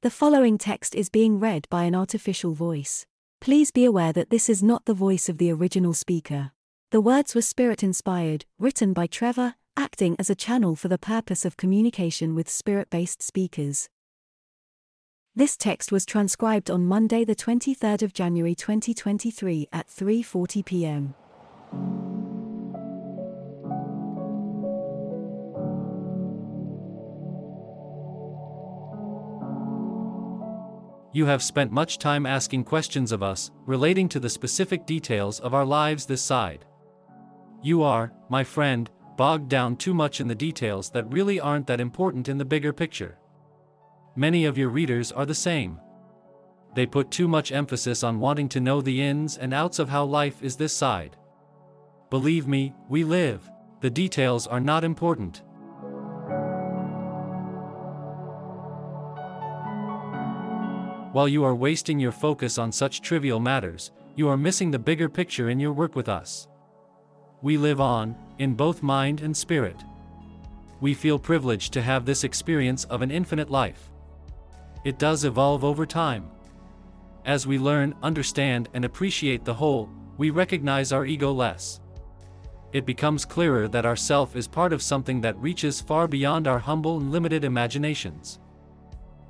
The following text is being read by an artificial voice. Please be aware that this is not the voice of the original speaker. The words were spirit inspired, written by Trevor, acting as a channel for the purpose of communication with spirit based speakers. This text was transcribed on Monday the 23rd of January 2023 at 3:40 p.m. You have spent much time asking questions of us, relating to the specific details of our lives this side. You are, my friend, bogged down too much in the details that really aren't that important in the bigger picture. Many of your readers are the same. They put too much emphasis on wanting to know the ins and outs of how life is this side. Believe me, we live. The details are not important. While you are wasting your focus on such trivial matters, you are missing the bigger picture in your work with us. We live on, in both mind and spirit. We feel privileged to have this experience of an infinite life. It does evolve over time. As we learn, understand, and appreciate the whole, we recognize our ego less. It becomes clearer that our self is part of something that reaches far beyond our humble and limited imaginations.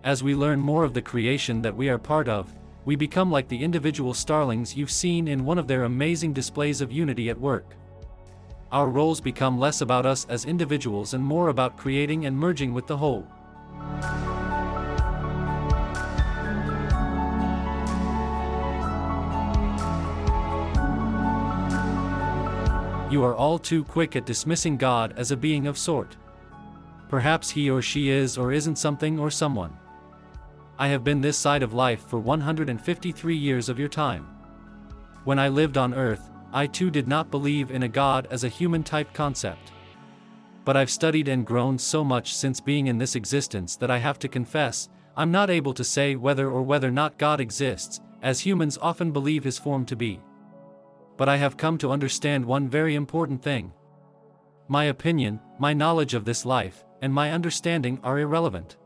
As we learn more of the creation that we are part of, we become like the individual starlings you've seen in one of their amazing displays of unity at work. Our roles become less about us as individuals and more about creating and merging with the whole. You are all too quick at dismissing God as a being of sort. Perhaps he or she is or isn't something or someone. I have been this side of life for 153 years of your time. When I lived on Earth, I too did not believe in a God as a human type concept. But I've studied and grown so much since being in this existence that I have to confess, I'm not able to say whether or whether not God exists, as humans often believe his form to be. But I have come to understand one very important thing. My opinion, my knowledge of this life, and my understanding are irrelevant.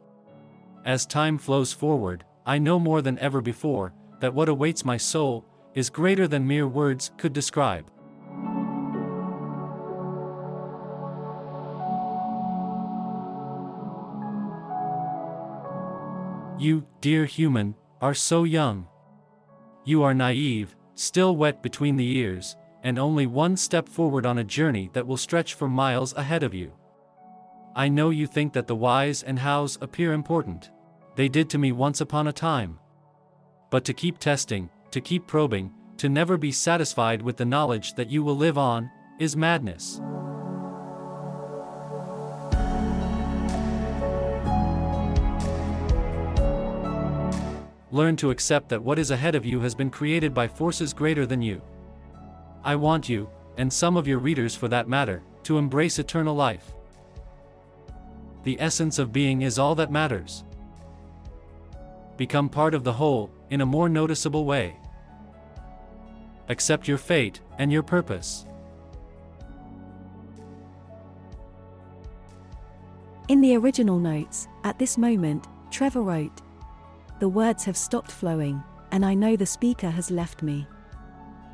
As time flows forward, I know more than ever before that what awaits my soul is greater than mere words could describe. You, dear human, are so young. You are naive, still wet between the ears, and only one step forward on a journey that will stretch for miles ahead of you. I know you think that the whys and hows appear important. They did to me once upon a time. But to keep testing, to keep probing, to never be satisfied with the knowledge that you will live on, is madness. Learn to accept that what is ahead of you has been created by forces greater than you. I want you, and some of your readers for that matter, to embrace eternal life. The essence of being is all that matters. Become part of the whole, in a more noticeable way. Accept your fate and your purpose. In the original notes, at this moment, Trevor wrote, The words have stopped flowing, and I know the speaker has left me.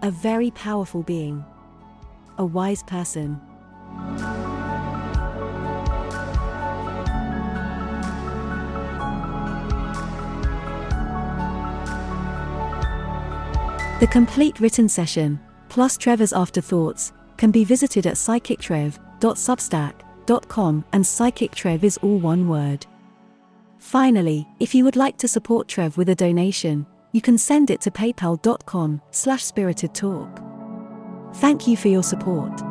A very powerful being. A wise person. The complete written session, plus Trevor's afterthoughts, can be visited at psychictrev.substack.com and psychictrev is all one word. Finally, if you would like to support Trev with a donation, you can send it to paypal.com slash spiritedtalk. Thank you for your support.